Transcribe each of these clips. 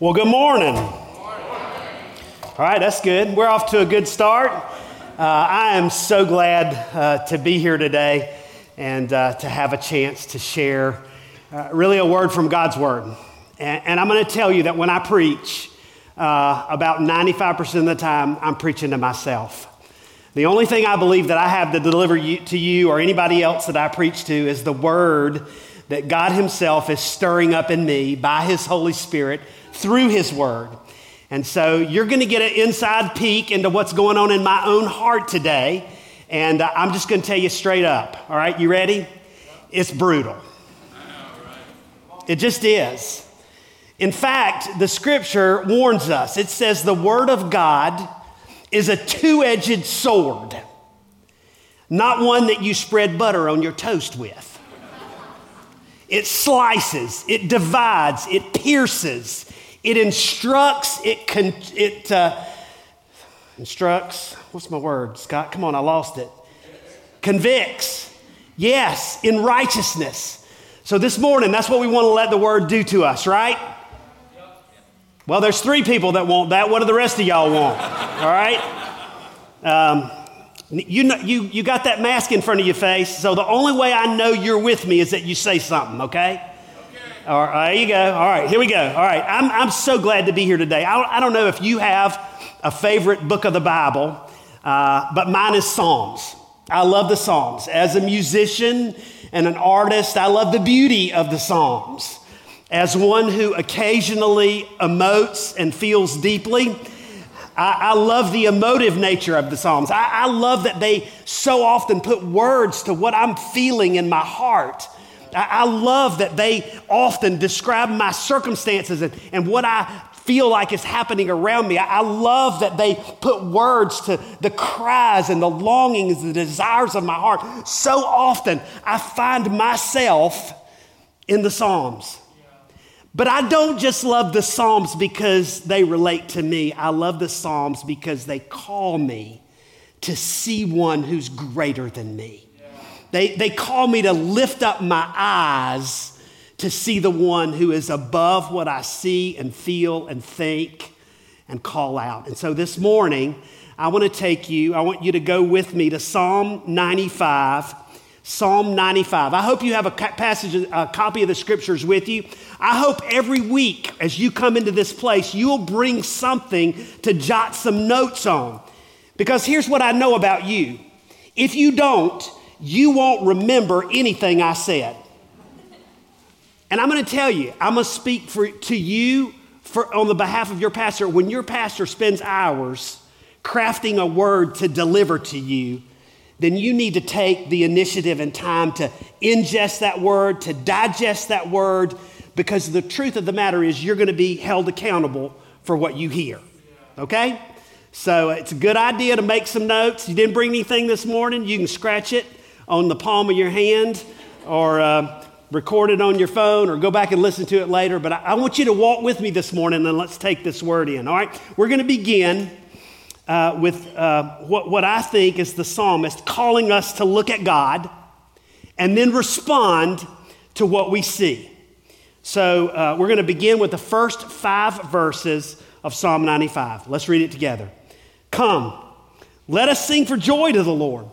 Well, good morning. All right, that's good. We're off to a good start. Uh, I am so glad uh, to be here today and uh, to have a chance to share uh, really a word from God's Word. And, and I'm going to tell you that when I preach, uh, about 95% of the time, I'm preaching to myself. The only thing I believe that I have to deliver you, to you or anybody else that I preach to is the Word that God Himself is stirring up in me by His Holy Spirit through His Word. And so you're going to get an inside peek into what's going on in my own heart today. And uh, I'm just going to tell you straight up. All right, you ready? It's brutal. It just is. In fact, the scripture warns us it says the Word of God is a two edged sword, not one that you spread butter on your toast with. It slices, it divides, it pierces, it instructs, it, con- it uh, instructs. What's my word, Scott? Come on, I lost it. Convicts. Yes, in righteousness. So this morning, that's what we want to let the word do to us, right? Well, there's three people that want that. What do the rest of y'all want? All right? Um, you, know, you, you got that mask in front of your face, so the only way I know you're with me is that you say something, okay? All right, there you go. All right, here we go. All right, I'm, I'm so glad to be here today. I, I don't know if you have a favorite book of the Bible, uh, but mine is Psalms. I love the Psalms. As a musician and an artist, I love the beauty of the Psalms. As one who occasionally emotes and feels deeply, I, I love the emotive nature of the Psalms. I, I love that they so often put words to what I'm feeling in my heart. I, love that they often describe my circumstances and, and what I feel like is happening around me. I, I love that they put words to the cries and the longings, the desires of my heart. So often I find myself in the Psalms. But I don't just love the Psalms because they relate to me. I love the Psalms because they call me to see one who's greater than me. They, they call me to lift up my eyes to see the one who is above what I see and feel and think and call out. And so this morning, I want to take you, I want you to go with me to Psalm 95. Psalm 95. I hope you have a passage, a copy of the scriptures with you. I hope every week as you come into this place, you'll bring something to jot some notes on. Because here's what I know about you. If you don't, you won't remember anything I said. And I'm going to tell you, I'm going to speak for, to you for, on the behalf of your pastor. When your pastor spends hours crafting a word to deliver to you, then you need to take the initiative and time to ingest that word, to digest that word, because the truth of the matter is you're going to be held accountable for what you hear. Okay? So it's a good idea to make some notes. You didn't bring anything this morning, you can scratch it on the palm of your hand or uh, record it on your phone or go back and listen to it later. But I, I, want you to walk with me this morning and let's take this word in. All right? We're going to begin uh, with uh, what, what I think is the psalmist calling us to look at God and then respond to what we see. So uh, we're going to begin with the first five verses of Psalm 95. Let's read it together. Come, let us sing for joy to the Lord.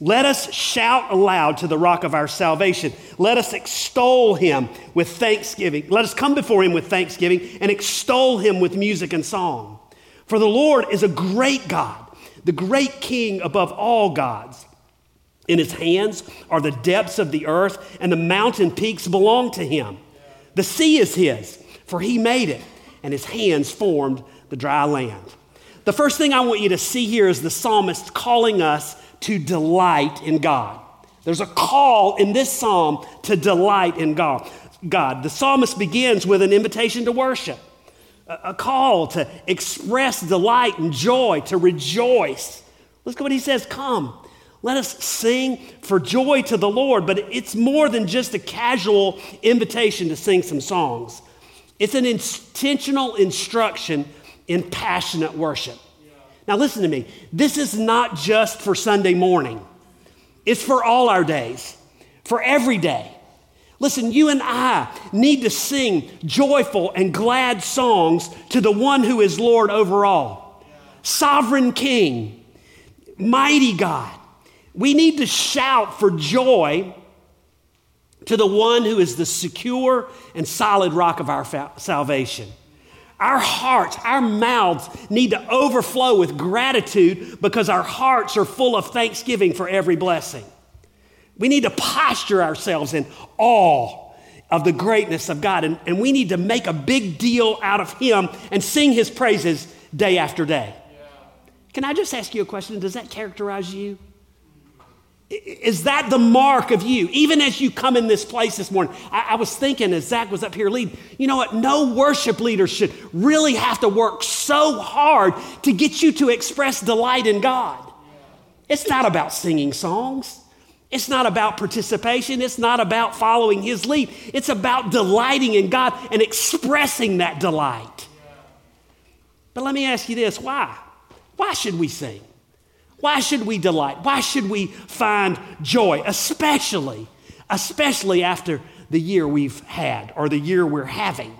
Let us shout aloud to the rock of our salvation. Let us extol him with thanksgiving. Let us come before him with thanksgiving and extol him with music and song. For the Lord is a great God, the great King above all gods. In his hands are the depths of the earth, and the mountain peaks belong to him. The sea is his, for he made it, and his hands formed the dry land. The first thing I want you to see here is the psalmist calling us to delight in God. There's a call in this psalm to delight in God. God. The psalmist begins with an invitation to worship, a, call to express delight and joy, to rejoice. Look at what he says Come, let us sing for joy to the Lord. But it's more than just a casual invitation to sing some songs, it's an intentional instruction in passionate worship. Now, listen to me. This is not just for Sunday morning, it's for all our days, for every day. Listen, you and I need to sing joyful and glad songs to the one who is Lord over all, sovereign King, mighty God. We need to shout for joy to the one who is the secure and solid rock of our fa- salvation. Our hearts, our mouths need to overflow with gratitude because our hearts are full of thanksgiving for every blessing. We need to posture ourselves in awe of the greatness of God, and, and we need to make a big deal out of Him and sing His praises day after day. Yeah. Can I just ask you a question? Does that characterize you? Is that the mark of you? Even as you come in this place this morning, I, I, was thinking as Zach was up here leading, you know what? No worship leader should really have to work so hard to get you to express delight in God. It's not about singing songs. It's not about participation. It's not about following his lead. It's about delighting in God and expressing that delight. But let me ask you this why? Why should we sing? Why should we delight? Why should we find joy, especially, especially after the year we've had or the year we're having?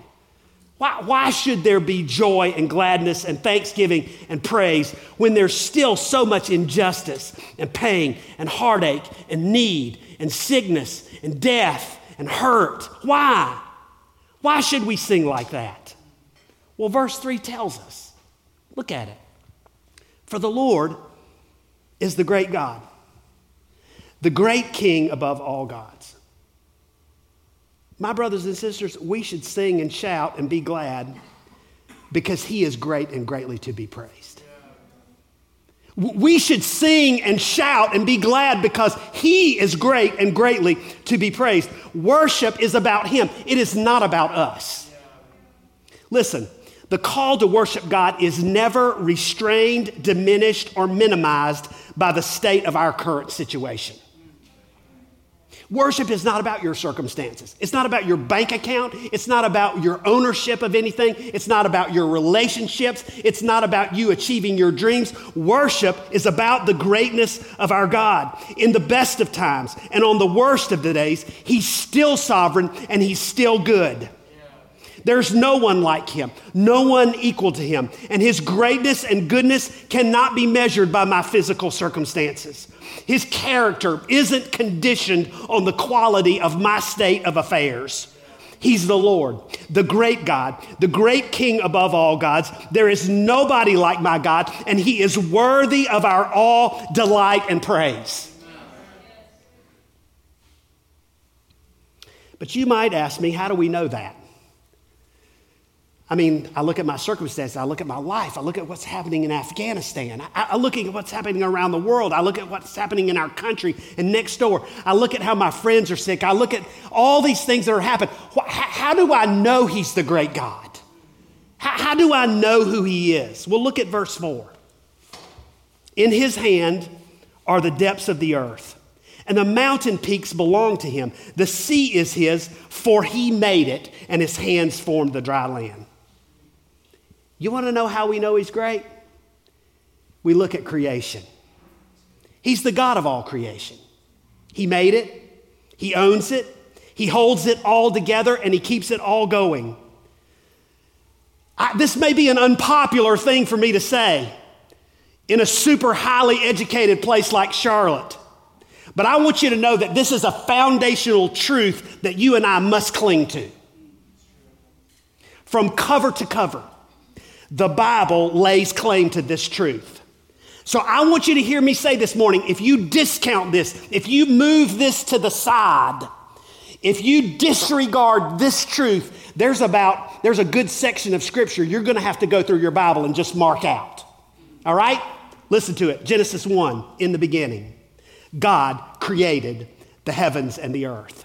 Why, why should there be joy and gladness and thanksgiving and praise when there's still so much injustice and pain and heartache and need and sickness and death and hurt? Why? Why should we sing like that? Well, verse 3 tells us. Look at it. For the Lord is the great God, the great King above all gods. My brothers and sisters, we should sing and shout and be glad because he is great and greatly to be praised. We should sing and shout and be glad because he is great and greatly to be praised. Worship is about him, it is not about us. Listen, the call to worship God is never restrained, diminished, or minimized by the state of our current situation. Worship is not about your circumstances. It's not about your bank account. It's not about your ownership of anything. It's not about your relationships. It's not about you achieving your dreams. Worship is about the greatness of our God. In the best of times and on the worst of the days, He's still sovereign and He's still good. There's no one like him, no one equal to him. And his greatness and goodness cannot be measured by my physical circumstances. His character isn't conditioned on the quality of my state of affairs. He's the Lord, the great God, the great King above all gods. There is nobody like my God, and He is worthy of our all delight and praise. But you might ask me, how do we know that? I mean, I look at my circumstances, I look at my life, I look at what's happening in Afghanistan, I, I, look at what's happening around the world, I look at what's happening in our country and next door, I look at how my friends are sick, I look at all these things that are happening. How, do I know He's the great God? How, how do I know who He is? Well, look at verse 4. In His hand are the depths of the earth, and the mountain peaks belong to Him. The sea is His, for He made it, and His hands formed the dry land. You want to know how we know He's great? We look at creation. He's the God of all creation. He made it, He owns it, He holds it all together, and He keeps it all going. I, this may be an unpopular thing for me to say in a super highly educated place like Charlotte. But I want you to know that this is a foundational truth that you and I must cling to. From cover to cover. The Bible lays claim to this truth. So I want you to hear me say this morning if you discount this, if you move this to the side, if you disregard this truth, there's about there's a good section of scripture you're going to have to go through your Bible and just mark out. All right? Listen to it. Genesis 1 in the beginning. God created the heavens and the earth.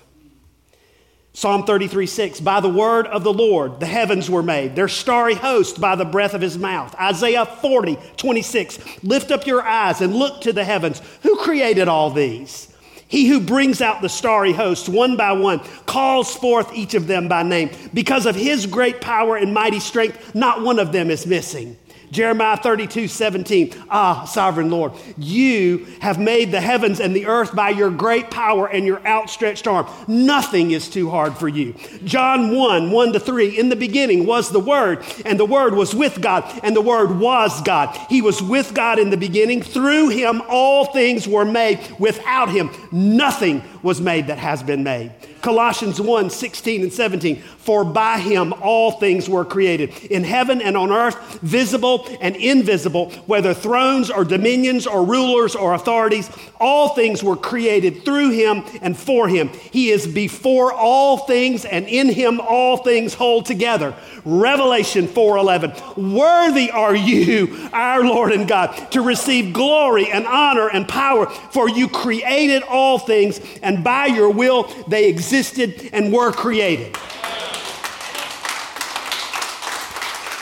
Psalm 33, 6, by the word of the Lord, the heavens were made, their starry host by the breath of his mouth. Isaiah 40, 26, lift up your eyes and look to the heavens. Who created all these? He who brings out the starry host one by one calls forth each of them by name. Because of his great power and mighty strength, not one of them is missing. Jeremiah 32, 17. Ah, sovereign Lord, you have made the heavens and the earth by your great power and your outstretched arm. Nothing is too hard for you. John 1, 1 to 3. In the beginning was the Word, and the Word was with God, and the Word was God. He was with God in the beginning. Through him, all things were made. Without him, nothing was made that has been made. Colossians 1 16 and 17. For by him all things were created, in heaven and on earth, visible and invisible, whether thrones or dominions or rulers or authorities, all things were created through him and for him. He is before all things, and in him all things hold together. Revelation 4:11. Worthy are you, our Lord and God, to receive glory and honor and power, for you created all things, and by your will they existed and were created.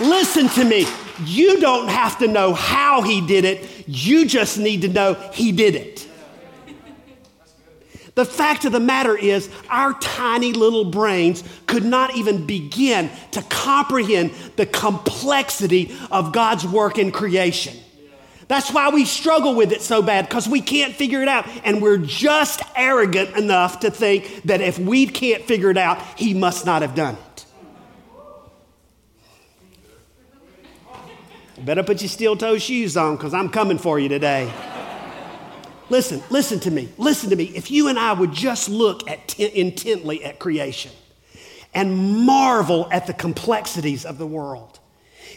Listen to me. You don't have to know how he did it. You just need to know he did it. The fact of the matter is, our tiny little brains could not even begin to comprehend the complexity of God's work in creation. That's why we struggle with it so bad, because we can't figure it out. And we're just arrogant enough to think that if we can't figure it out, He must not have done it. Better put your steel toe shoes on, because I'm coming for you today. Listen, listen to me. Listen to me. If you and I would just look at t- intently at creation and marvel at the complexities of the world,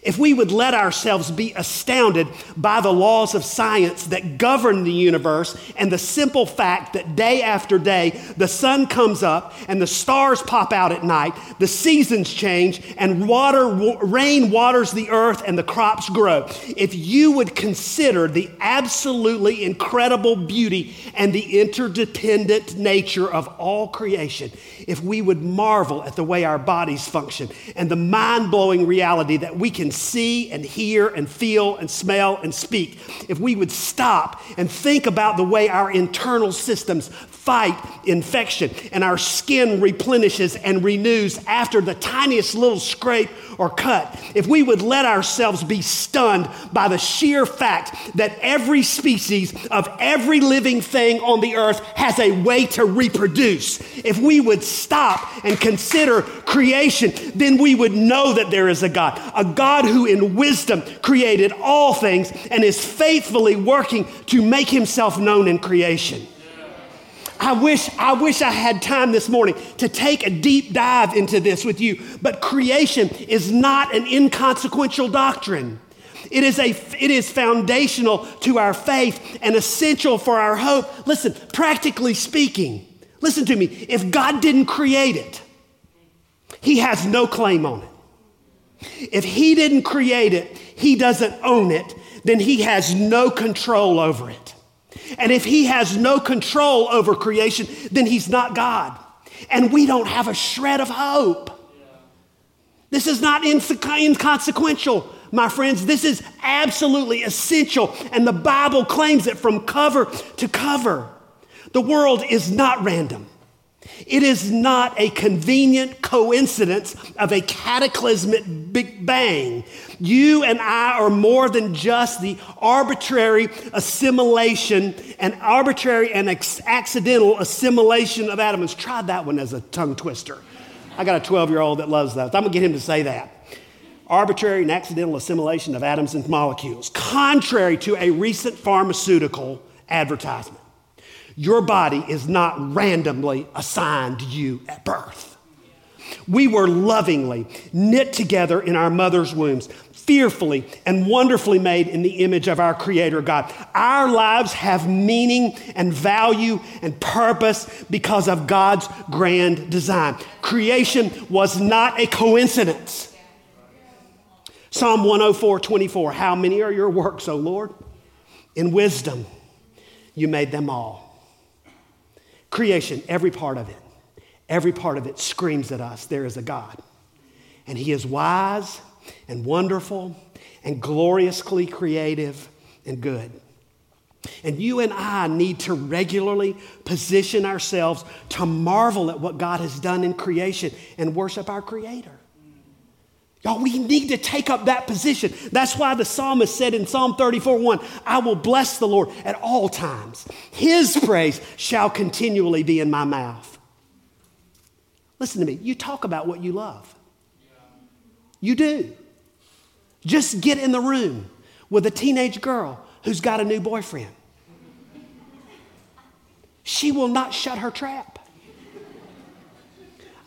if we would let ourselves be astounded by the laws of science that govern the universe and the simple fact that day after day the sun comes up and the stars pop out at night, the seasons change, and water, rain waters the earth and the crops grow. If you would consider the absolutely incredible beauty and the interdependent nature of all creation, if we would marvel at the way our bodies function and the mind blowing reality that we can see and hear and feel and smell and speak, if we would stop and think about the way our internal systems fight infection and our skin replenishes and renews after the tiniest little scrape or cut, if we would let ourselves be stunned by the sheer fact that every species of every living thing on the earth has a way to reproduce, if we would stop and consider creation, then we would know that there is a God, a God who in wisdom created all things and is faithfully working to make himself known in creation. I wish, I wish I had time this morning to take a deep dive into this with you, but creation is not an inconsequential doctrine. It is, a, it is foundational to our faith and essential for our hope. Listen, practically speaking, listen to me. If God didn't create it, He has no claim on it. If He didn't create it, He doesn't own it, then He has no control over it. And if he has no control over creation, then he's not God. And we don't have a shred of hope. This is not inconsequential, my friends. This is absolutely essential. And the Bible claims it from cover to cover. The world is not random. It is not a convenient coincidence of a cataclysmic Big Bang. You and I are more than just the arbitrary assimilation and arbitrary and accidental assimilation of atoms. Try that one as a tongue twister. I got a 12 year old that loves that. I'm going to get him to say that. Arbitrary and accidental assimilation of atoms and molecules, contrary to a recent pharmaceutical advertisement. Your body is not randomly assigned you at birth. We were lovingly knit together in our mother's wombs, fearfully and wonderfully made in the image of our Creator God. Our lives have meaning and value and purpose because of God's grand design. Creation was not a coincidence. Psalm 104 24 How many are your works, O Lord? In wisdom, you made them all. Creation, every part of it, every part of it screams at us there is a God. And He is wise and wonderful and gloriously creative and good. And you and I need to regularly position ourselves to marvel at what God has done in creation and worship our Creator. Y'all, we need to take up that position. That's why the psalmist said in Psalm 34 1, I will bless the Lord at all times. His praise shall continually be in my mouth. Listen to me. You talk about what you love. You do. Just get in the room with a teenage girl who's got a new boyfriend. She will not shut her trap.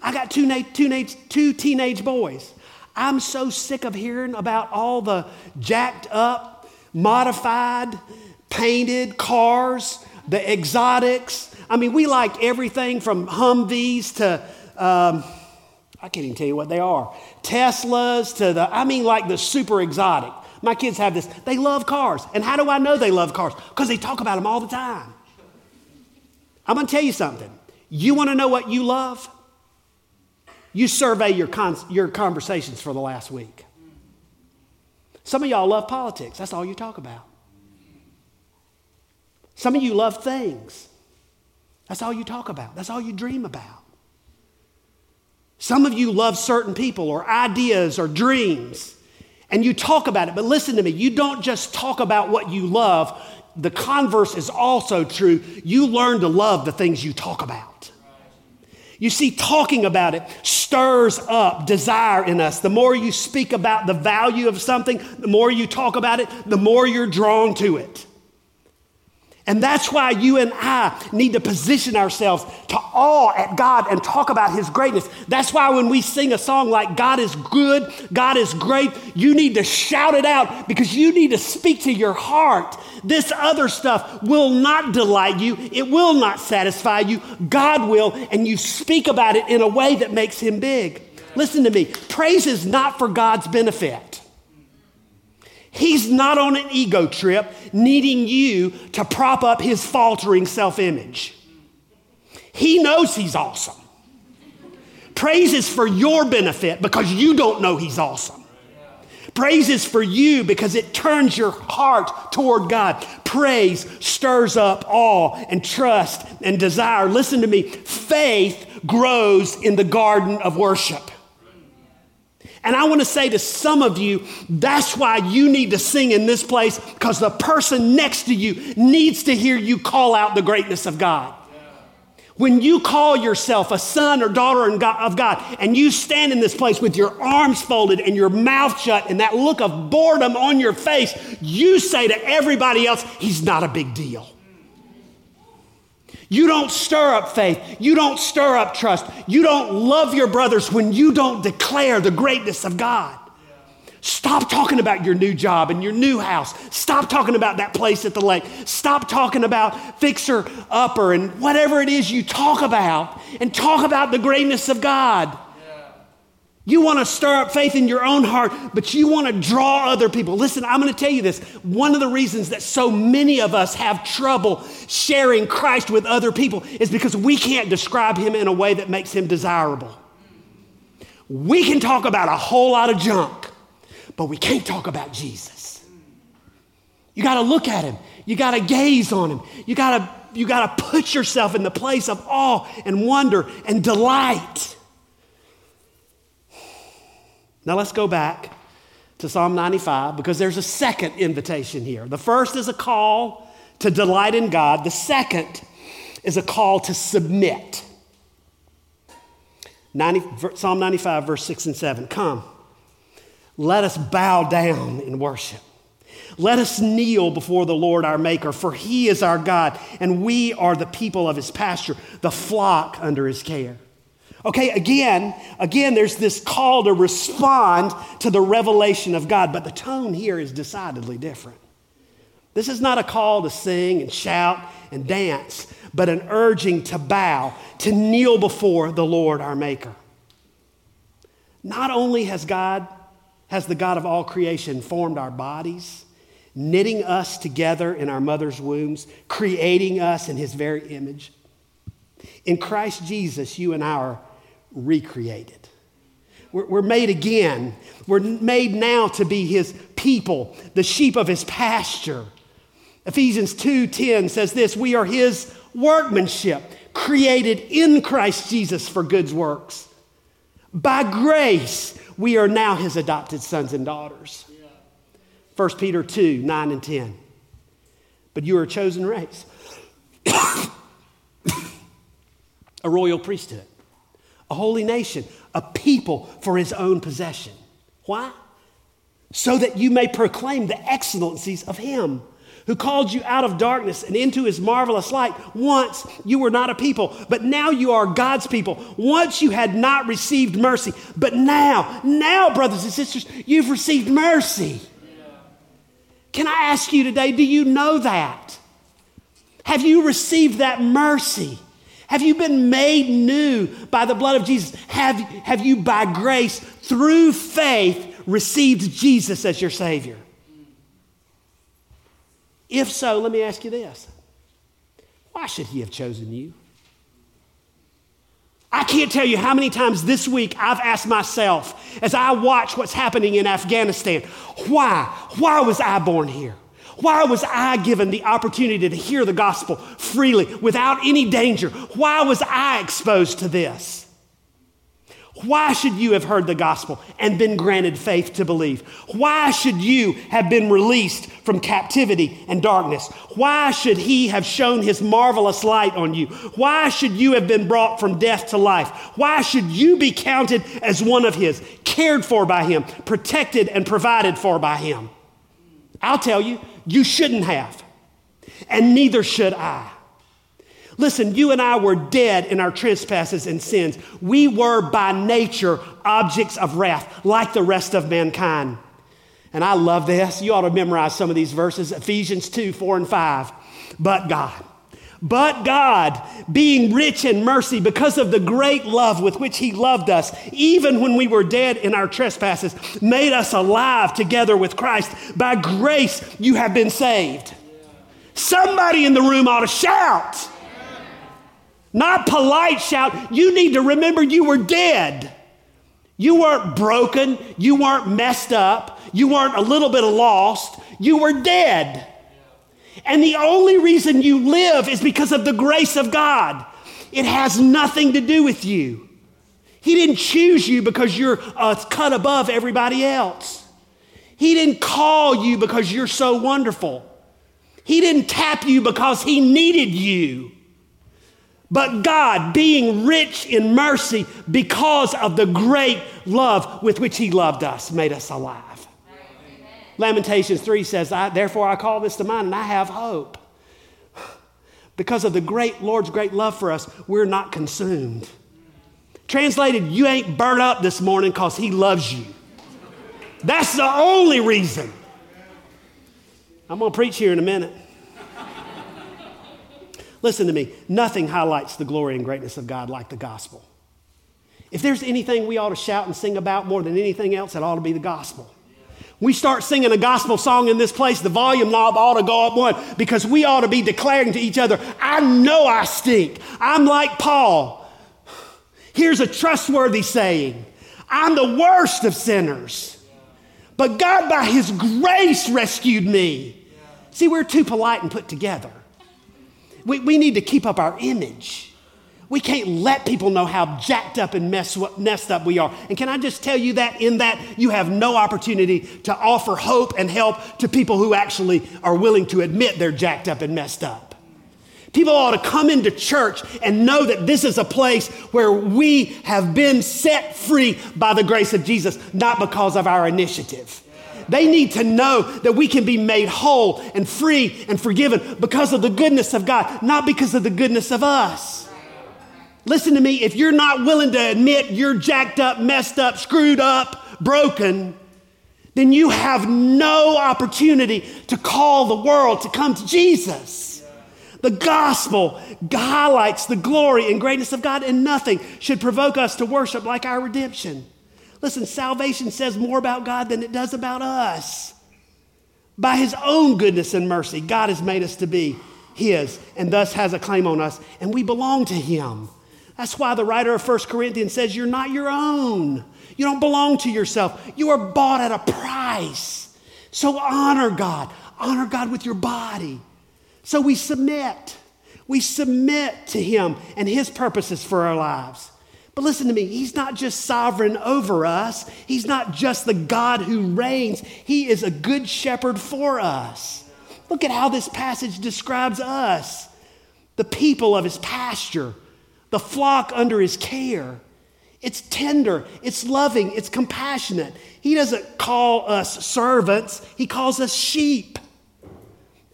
I got two, na- two, na- two teenage boys. I'm so sick of hearing about all the jacked up, modified, painted cars, the exotics. I mean, we like everything from Humvees to, um, I can't even tell you what they are, Teslas to the, I mean, like the super exotic. My kids have this. They love cars. And how do I know they love cars? Because they talk about them all the time. I'm going to tell you something. You want to know what you love? You survey your, your conversations for the last week. Some of y'all love politics. That's all you talk about. Some of you love things. That's all you talk about. That's all you dream about. Some of you love certain people or ideas or dreams, and you talk about it. But listen to me, you don't just talk about what you love, the converse is also true. You learn to love the things you talk about. You see, talking about it stirs up desire in us. The more you speak about the value of something, the more you talk about it, the more you're drawn to it. And that's why you and I need to position ourselves to awe at God and talk about His greatness. That's why when we sing a song like God is good, God is great, you need to shout it out because you need to speak to your heart. This other stuff will not delight you, it will not satisfy you. God will, and you speak about it in a way that makes Him big. Listen to me praise is not for God's benefit. He's not on an ego trip needing you to prop up his faltering self image. He knows he's awesome. Praise is for your benefit because you don't know he's awesome. Praise is for you because it turns your heart toward God. Praise stirs up awe and trust and desire. Listen to me faith grows in the garden of worship. And I want to say to some of you, that's why you need to sing in this place because the person next to you needs to hear you call out the greatness of God. When you call yourself a son or daughter of God and you stand in this place with your arms folded and your mouth shut and that look of boredom on your face, you say to everybody else, He's not a big deal. You don't stir up faith. You don't stir up trust. You don't love your brothers when you don't declare the greatness of God. Stop talking about your new job and your new house. Stop talking about that place at the lake. Stop talking about fixer upper and whatever it is you talk about and talk about the greatness of God. You want to stir up faith in your own heart, but you want to draw other people. Listen, I'm going to tell you this. One of the reasons that so many of us have trouble sharing Christ with other people is because we can't describe him in a way that makes him desirable. We can talk about a whole lot of junk, but we can't talk about Jesus. You got to look at him. You got to gaze on him. You got to you got to put yourself in the place of awe and wonder and delight. Now let's go back to Psalm 95 because there's a second invitation here. The first is a call to delight in God, the second is a call to submit. 90, Psalm 95, verse 6 and 7. Come, let us bow down in worship. Let us kneel before the Lord our Maker, for he is our God, and we are the people of his pasture, the flock under his care. Okay, again, again, there's this call to respond to the revelation of God, but the tone here is decidedly different. This is not a call to sing and shout and dance, but an urging to bow, to kneel before the Lord our Maker. Not only has God, has the God of all creation formed our bodies, knitting us together in our mother's wombs, creating us in his very image. In Christ Jesus, you and I are recreated. We're, we're made again. We're made now to be his people, the sheep of his pasture. Ephesians 2:10 says this, we are his workmanship, created in Christ Jesus for good works. By grace, we are now his adopted sons and daughters. 1 Peter 2 9 and 10. But you are a chosen race, a royal priesthood, a holy nation, a people for his own possession. Why? So that you may proclaim the excellencies of him who called you out of darkness and into his marvelous light. Once you were not a people, but now you are God's people. Once you had not received mercy, but now, now, brothers and sisters, you've received mercy. Can I ask you today, do you know that? Have you received that mercy? Have you been made new by the blood of Jesus? Have, have you, by grace, through faith, received Jesus as your Savior? If so, let me ask you this why should He have chosen you? I can't tell you how many times this week I've asked myself as I watch what's happening in Afghanistan why? Why was I born here? Why was I given the opportunity to hear the gospel freely without any danger? Why was I exposed to this? Why should you have heard the gospel and been granted faith to believe? Why should you have been released from captivity and darkness? Why should he have shown his marvelous light on you? Why should you have been brought from death to life? Why should you be counted as one of his, cared for by him, protected and provided for by him? I'll tell you, you shouldn't have, and neither should I. Listen, you and I were dead in our trespasses and sins. We were by nature objects of wrath, like the rest of mankind. And I love this. You ought to memorize some of these verses Ephesians 2 4 and 5. But God, but God, being rich in mercy because of the great love with which He loved us, even when we were dead in our trespasses, made us alive together with Christ. By grace, you have been saved. Somebody in the room ought to shout. Not polite shout. You need to remember you were dead. You weren't broken. You weren't messed up. You weren't a little bit lost. You were dead. And the only reason you live is because of the grace of God. It has nothing to do with you. He didn't choose you because you're uh, cut above everybody else. He didn't call you because you're so wonderful. He didn't tap you because he needed you. But God, being rich in mercy because of the great love with which He loved us, made us alive. Amen. Lamentations 3 says, I, Therefore I call this to mind and I have hope. Because of the great Lord's great love for us, we're not consumed. Translated, you ain't burnt up this morning because He loves you. That's the only reason. I'm going to preach here in a minute. Listen to me, nothing highlights the glory and greatness of God like the gospel. If there's anything we ought to shout and sing about more than anything else, it ought to be the gospel. We start singing a gospel song in this place, the volume knob ought to go up one because we ought to be declaring to each other, I know I stink. I'm like Paul. Here's a trustworthy saying I'm the worst of sinners, but God, by His grace, rescued me. See, we're too polite and put together. We, we need to keep up our image. We can't let people know how jacked up and mess, messed up we are. And can I just tell you that in that you have no opportunity to offer hope and help to people who actually are willing to admit they're jacked up and messed up? People ought to come into church and know that this is a place where we have been set free by the grace of Jesus, not because of our initiative. They need to know that we can be made whole and free and forgiven because of the goodness of God, not because of the goodness of us. Listen to me, if you're not willing to admit you're jacked up, messed up, screwed up, broken, then you have no opportunity to call the world to come to Jesus. The gospel highlights the glory and greatness of God, and nothing should provoke us to worship like our redemption. Listen, salvation says more about God than it does about us. By his own goodness and mercy, God has made us to be his and thus has a claim on us, and we belong to him. That's why the writer of 1 Corinthians says, You're not your own. You don't belong to yourself. You are bought at a price. So honor God. Honor God with your body. So we submit. We submit to Him and His purposes for our lives. But listen to me, He's not just sovereign over us, He's not just the God who reigns, He is a good shepherd for us. Look at how this passage describes us the people of His pasture, the flock under His care. It's tender, it's loving, it's compassionate. He doesn't call us servants, He calls us sheep.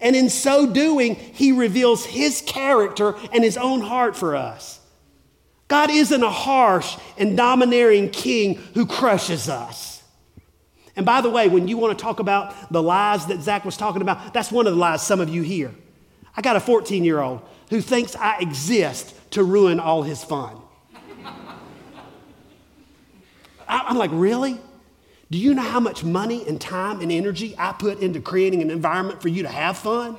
And in so doing, He reveals His character and His own heart for us. God isn't a harsh and domineering king who crushes us. And by the way, when you want to talk about the lies that Zach was talking about, that's one of the lies some of you hear. I got a 14 year old who thinks I exist to ruin all his fun. I'm like, really? Do you know how much money and time and energy I put into creating an environment for you to have fun?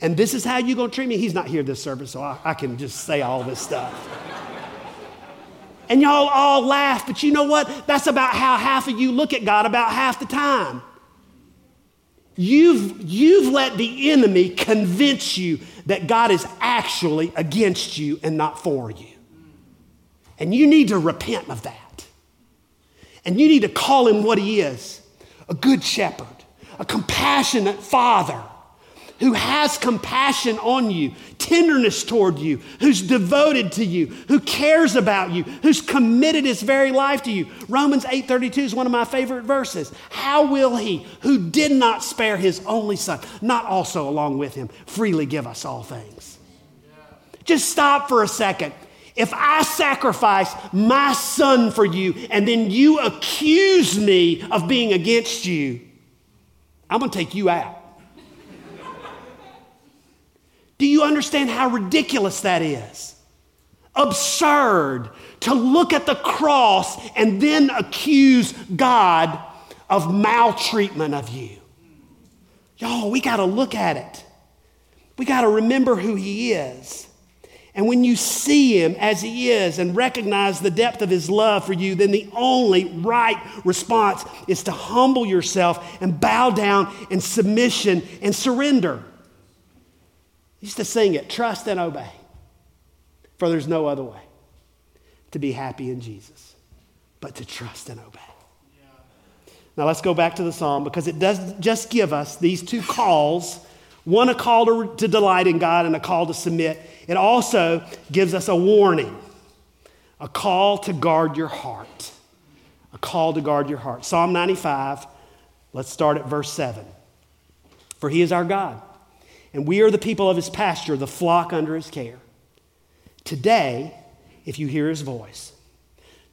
And this is how you're going to treat me? He's not here this service, so I, I can just say all this stuff. And y'all all laugh, but you know what? That's about how half of you look at God about half the time. You've, you've let the enemy convince you that God is actually against you and not for you. And you need to repent of that. And you need to call him what he is a good shepherd, a compassionate father who has compassion on you, tenderness toward you, who's devoted to you, who cares about you, who's committed his very life to you. Romans 8:32 is one of my favorite verses. How will he who did not spare his only son not also along with him freely give us all things? Just stop for a second. If I sacrifice my son for you and then you accuse me of being against you, I'm going to take you out. Do you understand how ridiculous that is? Absurd to look at the cross and then accuse God of maltreatment of you. Y'all, we got to look at it. We got to remember who He is. And when you see Him as He is and recognize the depth of His love for you, then the only right response is to humble yourself and bow down in submission and surrender used to sing it trust and obey, for there's no other way to be happy in Jesus but to trust and obey. Now let's go back to the psalm because it does just give us these two calls one, a call to, to delight in God and a call to submit. It also gives us a warning, a call to guard your heart. A call to guard your heart. Psalm 95, let's start at verse 7. For he is our God and we are the people of his pasture, the flock under his care. Today, if you hear his voice,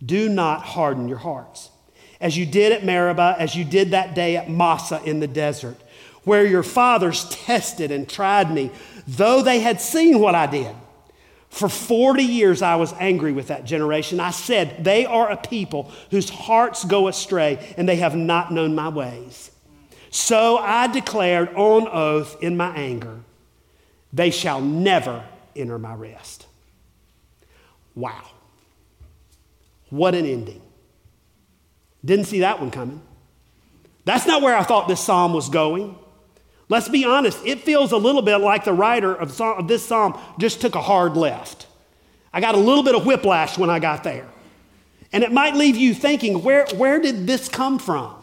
do not harden your hearts, as you did at Meribah, as you did that day at Massah in the desert, where your fathers tested and tried me, though they had seen what I did. For 40 years, I was angry with that generation. I said, They are a people whose hearts go astray, and they have not known my ways. So I declared on oath in my anger, they shall never enter my rest. Wow. What an ending. Didn't see that one coming. That's not where I thought this psalm was going. Let's be honest, it feels a little bit like the writer of, of this psalm just took a hard left. I got a little bit of whiplash when I got there. And it might leave you thinking, where, where did this come from?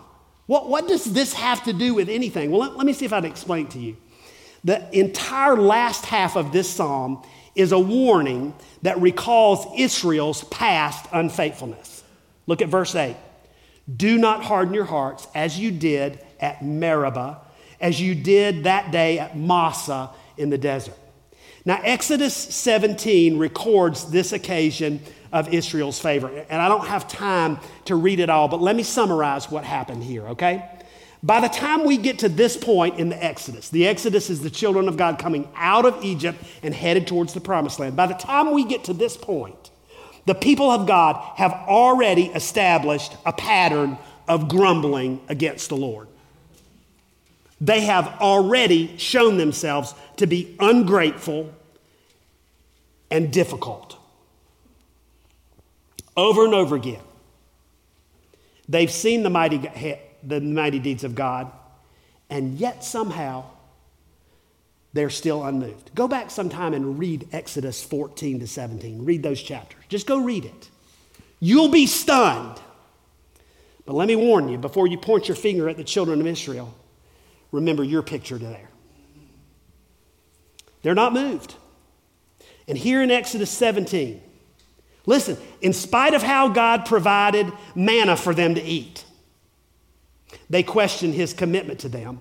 What, what does this have to do with anything? Well, let, let me see if I can explain to you. The entire last half of this psalm is a warning that recalls Israel's past unfaithfulness. Look at verse 8. Do not harden your hearts as you did at Meribah, as you did that day at Massah in the desert. Now, Exodus 17 records this occasion of Israel's favor. And I don't have time to read it all, but let me summarize what happened here, okay? By the time we get to this point in the Exodus, the Exodus is the children of God coming out of Egypt and headed towards the promised land. By the time we get to this point, the people of God have already established a pattern of grumbling against the Lord. They have already shown themselves to be ungrateful and difficult over and over again. They've seen the mighty, the mighty deeds of God, and yet somehow they're still unmoved. Go back sometime and read Exodus 14 to 17. Read those chapters. Just go read it. You'll be stunned. But let me warn you before you point your finger at the children of Israel, remember your picture there. They're not moved. And here in Exodus 17, listen, in spite of how God provided manna for them to eat, they question his commitment to them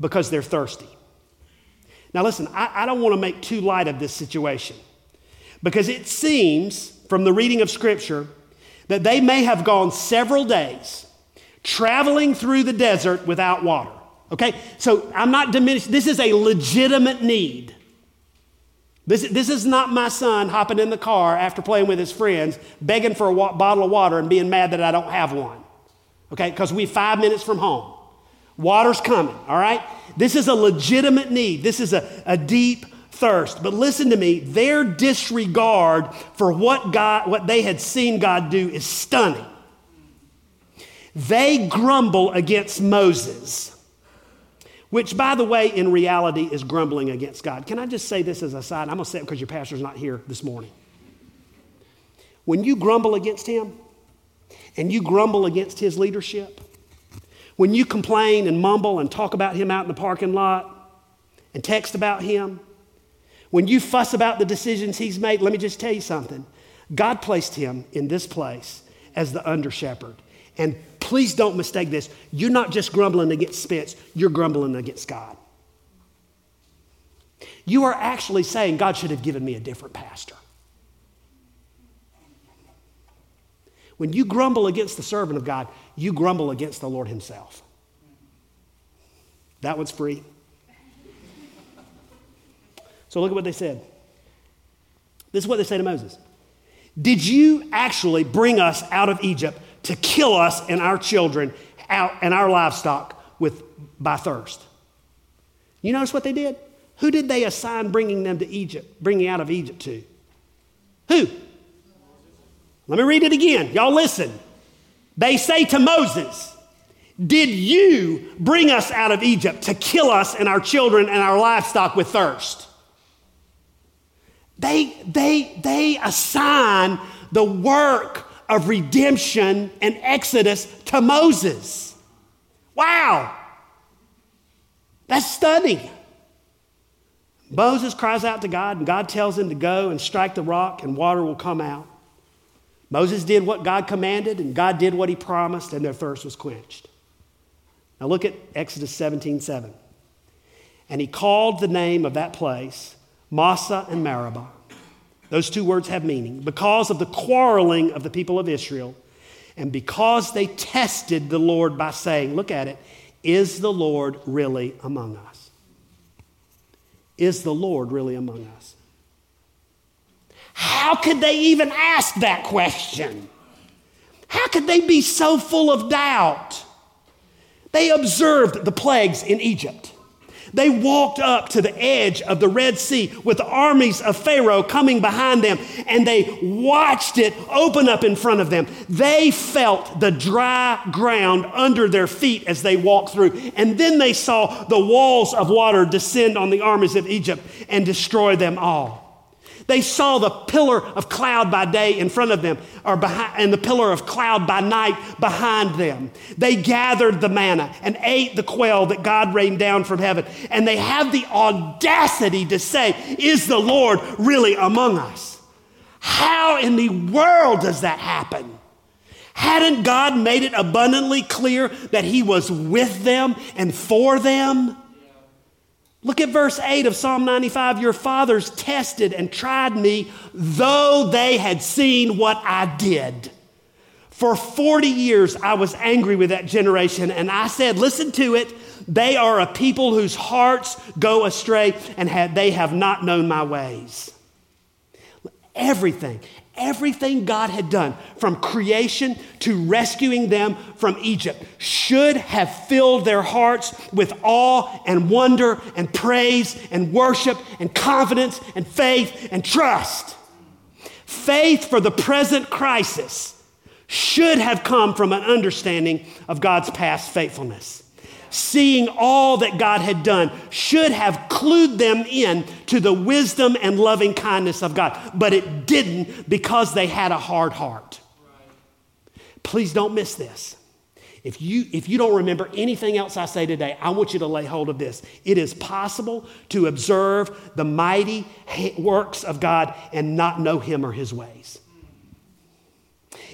because they're thirsty. Now, listen, I, I don't want to make too light of this situation because it seems from the reading of Scripture that they may have gone several days traveling through the desert without water. Okay? So I'm not diminishing. This is a legitimate need. This, this is not my son hopping in the car after playing with his friends, begging for a wa- bottle of water and being mad that I don't have one. Okay? Because we're five minutes from home. Water's coming, all right? This is a legitimate need. This is a, a deep thirst. But listen to me, their disregard for what God what they had seen God do is stunning. They grumble against Moses which, by the way, in reality is grumbling against God. Can I just say this as a side? I'm going to say it because your pastor's not here this morning. When you grumble against him and you grumble against his leadership, when you complain and mumble and talk about him out in the parking lot and text about him, when you fuss about the decisions he's made, let me just tell you something. God placed him in this place as the under shepherd. And please don't mistake this. You're not just grumbling against Spence, you're grumbling against God. You are actually saying, God should have given me a different pastor. When you grumble against the servant of God, you grumble against the Lord Himself. That one's free. So look at what they said. This is what they say to Moses Did you actually bring us out of Egypt to kill us and our children and our livestock with, by thirst. You notice what they did? Who did they assign bringing them to Egypt, bringing out of Egypt to? Who? Let me read it again. Y'all listen. They say to Moses, Did you bring us out of Egypt to kill us and our children and our livestock with thirst? They, they, they assign the work of redemption and exodus to Moses. Wow. That's stunning. Moses cries out to God, and God tells him to go and strike the rock, and water will come out. Moses did what God commanded, and God did what he promised, and their thirst was quenched. Now look at Exodus 17 7. And he called the name of that place Massah and Meribah those two words have meaning. Because of the quarreling of the people of Israel, and because they tested the Lord by saying, Look at it, is the Lord really among us? Is the Lord really among us? How could they even ask that question? How could they be so full of doubt? They observed the plagues in Egypt. They walked up to the edge of the Red Sea with the armies of Pharaoh coming behind them, and they watched it open up in front of them. They felt the dry ground under their feet as they walked through. And then they saw the walls of water descend on the armies of Egypt and destroy them all. They saw the pillar of cloud by day in front of them, or behind, and the pillar of cloud by night behind them. They gathered the manna and ate the quail that God rained down from heaven. And they have the audacity to say, Is the Lord really among us? How in the world does that happen? Hadn't God made it abundantly clear that He was with them and for them? Look at verse 8 of Psalm 95. Your fathers tested and tried me, though they had seen what I did. For 40 years, I was angry with that generation, and I said, Listen to it. They are a people whose hearts go astray, and have, they have not known my ways. Everything, Everything God had done, from creation to rescuing them from Egypt, should have filled their hearts with awe and wonder and praise and worship and confidence and faith and trust. Faith for the present crisis should have come from an understanding of God's past faithfulness seeing all that God had done, should have clued them in to the wisdom and loving kindness of God. But it didn't because they had a hard heart. Please don't miss this. If you, if you don't remember anything else I say today, I want you to lay hold of this. It is possible to observe the mighty works of God and not know Him or His ways.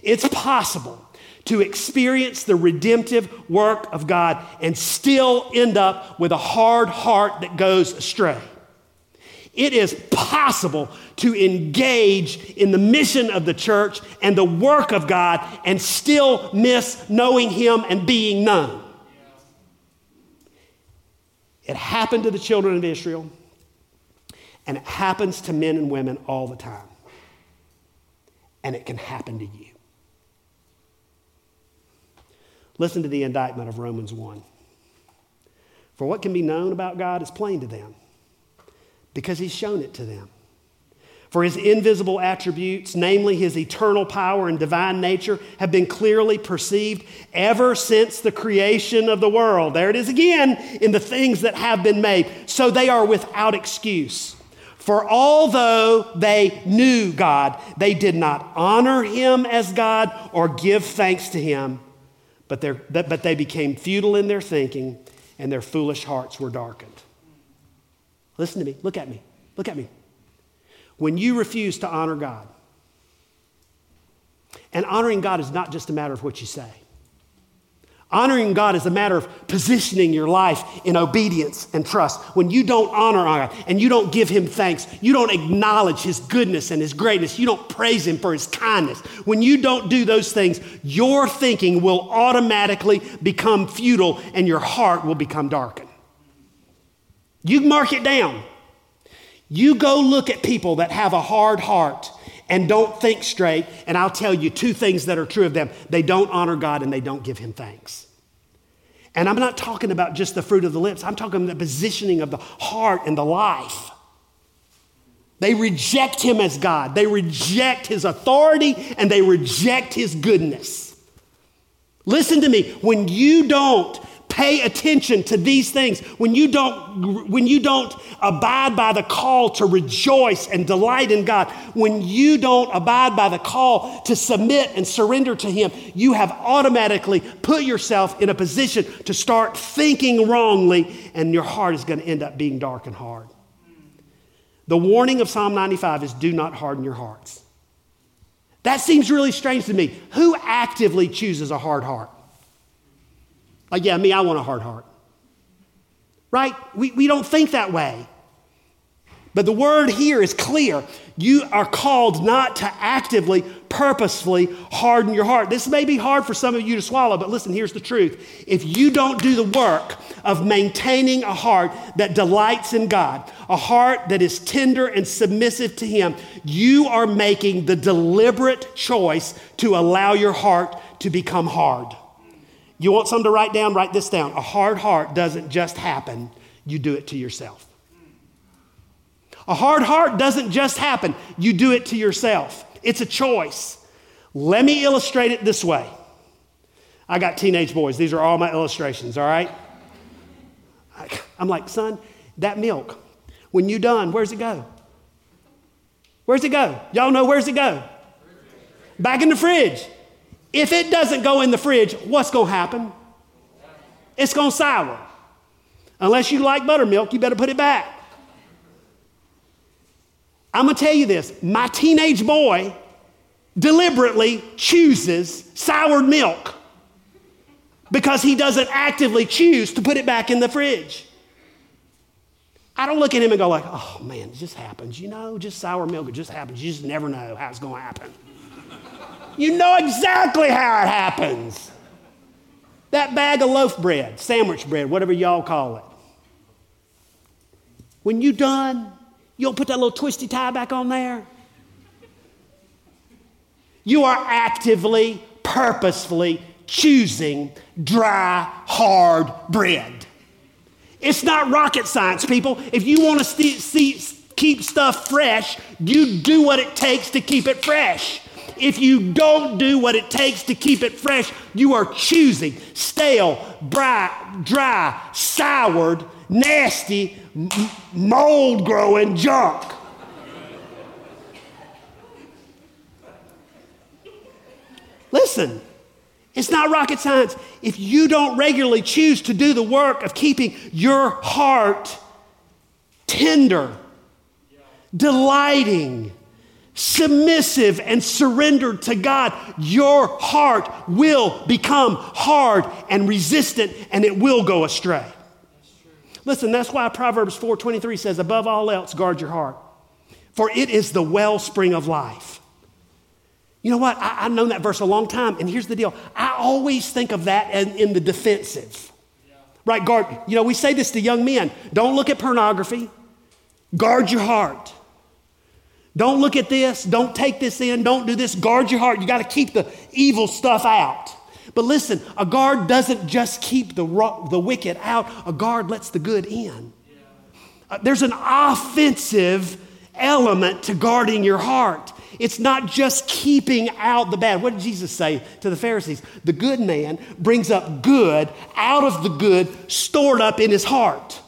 It's possible to experience the redemptive work of God and still end up with a hard heart that goes astray. It is possible to engage in the mission of the church and the work of God and still miss knowing Him and being known. It happened to the children of Israel, and it happens to men and women all the time. And it can happen to you. Listen to the indictment of Romans 1. For what can be known about God is plain to them because he's shown it to them. For his invisible attributes, namely his eternal power and divine nature, have been clearly perceived ever since the creation of the world. There it is again in the things that have been made. So they are without excuse. For although they knew God, they did not honor him as God or give thanks to him, but, but they became futile in their thinking and their foolish hearts were darkened. Listen to me. Look at me. Look at me. When you refuse to honor God, and honoring God is not just a matter of what you say. Honoring God is a matter of positioning your life in obedience and trust. When you don't honor God and you don't give Him thanks, you don't acknowledge His goodness and His greatness, you don't praise Him for His kindness. When you don't do those things, your thinking will automatically become futile and your heart will become darkened. You mark it down. You go look at people that have a hard heart and don't think straight, and I'll tell you two things that are true of them they don't honor God and they don't give Him thanks. And I'm not talking about just the fruit of the lips, I'm talking about the positioning of the heart and the life. They reject Him as God, they reject His authority, and they reject His goodness. Listen to me, when you don't pay attention to these things, when you don't, when you don't abide by the call to rejoice and delight in God, when you don't abide by the call to submit and surrender to Him, you have automatically put yourself in a position to start thinking wrongly, and your heart is going to end up being dark and hard. The warning of Psalm 95 is do not harden your hearts. That seems really strange to me. Who actively chooses a hard heart? Like, yeah, me, I want a hard heart. Right? We, we don't think that way. But the word here is clear. You are called not to actively, purposefully harden your heart. This may be hard for some of you to swallow, but listen, here's the truth. If you don't do the work of maintaining a heart that delights in God, a heart that is tender and submissive to Him, you are making the deliberate choice to allow your heart to become hard. You want something to write down? Write this down. A hard heart doesn't just happen, you do it to yourself. A hard heart doesn't just happen, you do it to yourself. It's a choice. Let me illustrate it this way. I got teenage boys. These are all my illustrations, all right? I'm like, son, that milk, when you done, where's it go? Where's it go? Y'all know where's it go? Back in the fridge. If it doesn't go in the fridge, what's going to happen? It's going to sour. Unless you like buttermilk, you better put it back. I'm going to tell you this my teenage boy deliberately chooses soured milk because he doesn't actively choose to put it back in the fridge. I don't look at him and go like, "Oh man, it just happens." You know, just sour milk, it just happens. You just never know how it's going to happen. You know exactly how it happens. That bag of loaf bread, sandwich bread, whatever y'all call it. When you done, you'll put that little twisty tie back on there. You are actively, purposefully choosing dry, hard bread. It's not rocket science, people. If you want to see, keep stuff fresh, you do what it takes to keep it fresh if you don't do what it takes to keep it fresh, you are choosing stale, dry, dry soured, nasty, mold growing junk. Listen, It's not rocket science. If you don't regularly choose to do the work of keeping your heart tender, delighting, submissive, and surrendered to God, your heart will become hard and resistant and it will go astray. Listen, that's why Proverbs 4:23 says, above all else, guard your heart, for it is the wellspring of life. You know what? I, have known that verse a long time, and here's the deal. I always think of that in, in the defensive. Yeah. Right, guard. You know, we say this to young men don't look at pornography, guard your heart. Don't look at this, don't take this in, don't do this, guard your heart. You got to keep the evil stuff out. But listen, a guard doesn't just keep the, the wicked out, a guard lets the good in. Uh, there's an offensive element to guarding your heart. It's not just keeping out the bad. What did Jesus say to the Pharisees? The good man brings up good out of the good stored up in his heart.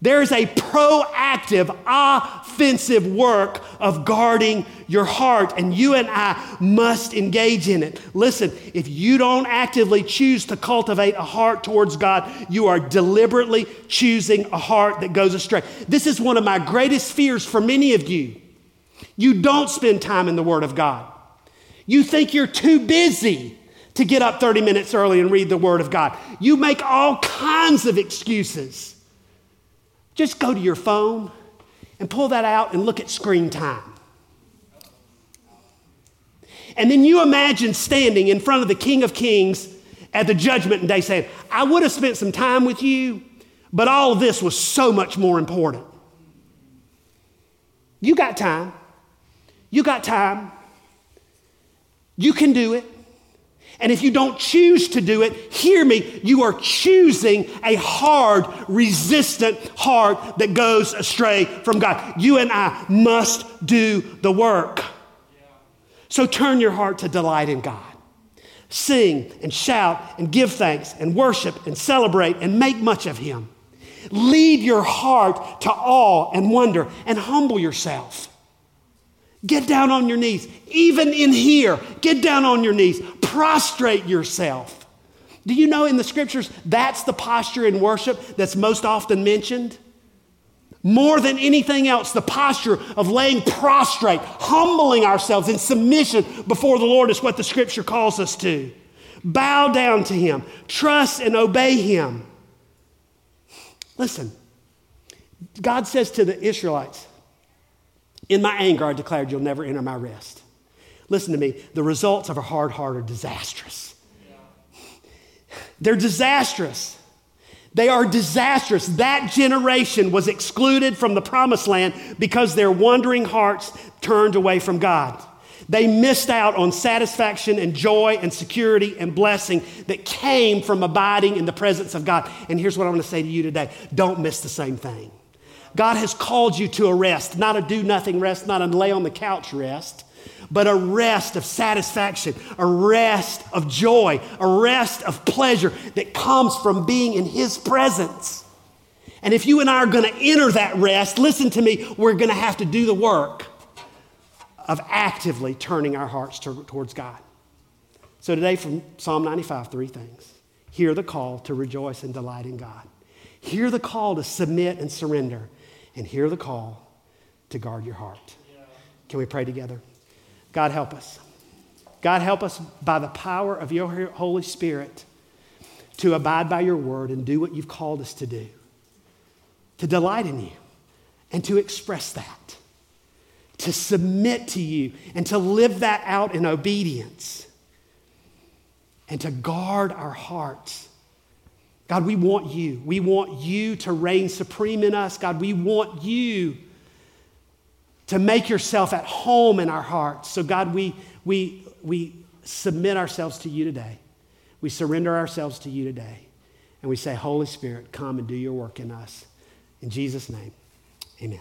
There's a proactive, offensive work of guarding your heart, and you and I must engage in it. Listen, if you don't actively choose to cultivate a heart towards God, you are deliberately choosing a heart that goes astray. This is one of my greatest fears for many of you. You don't spend time in the Word of God, you think you're too busy to get up 30 minutes early and read the Word of God. You make all kinds of excuses. Just go to your phone and pull that out and look at screen time. And then you imagine standing in front of the King of Kings at the judgment day saying, I would have spent some time with you, but all of this was so much more important. You got time. You got time. You can do it. And if you don't choose to do it, hear me, you are choosing a hard, resistant heart that goes astray from God. You and I must do the work. So turn your heart to delight in God. Sing and shout and give thanks and worship and celebrate and make much of Him. Lead your heart to awe and wonder and humble yourself. Get down on your knees. Even in here, get down on your knees. Prostrate yourself. Do you know in the scriptures that's the posture in worship that's most often mentioned? More than anything else, the posture of laying prostrate, humbling ourselves in submission before the Lord is what the scripture calls us to. Bow down to Him, trust and obey Him. Listen, God says to the Israelites, in my anger, I declared, You'll never enter my rest. Listen to me, the results of a hard heart are disastrous. They're disastrous. They are disastrous. That generation was excluded from the promised land because their wandering hearts turned away from God. They missed out on satisfaction and joy and security and blessing that came from abiding in the presence of God. And here's what I want to say to you today don't miss the same thing. God has called you to a rest, not a do nothing rest, not a lay on the couch rest, but a rest of satisfaction, a rest of joy, a rest of pleasure that comes from being in His presence. And if you and I are going to enter that rest, listen to me, we're going to have to do the work of actively turning our hearts to, towards God. So today from Psalm 95, three things. Hear the call to rejoice and delight in God. Hear the call to submit and surrender and hear the call to guard your heart. Can we pray together? God, help us. God, help us by the power of your Holy Spirit to abide by your word and do what you've called us to do, to delight in you and to express that, to submit to you and to live that out in obedience, and to guard our hearts God, we want you. We want you to reign supreme in us. God, we want you to make yourself at home in our hearts. So, God, we, we, we submit ourselves to you today. We surrender ourselves to you today. And we say, Holy Spirit, come and do your work in us. In Jesus' name, amen.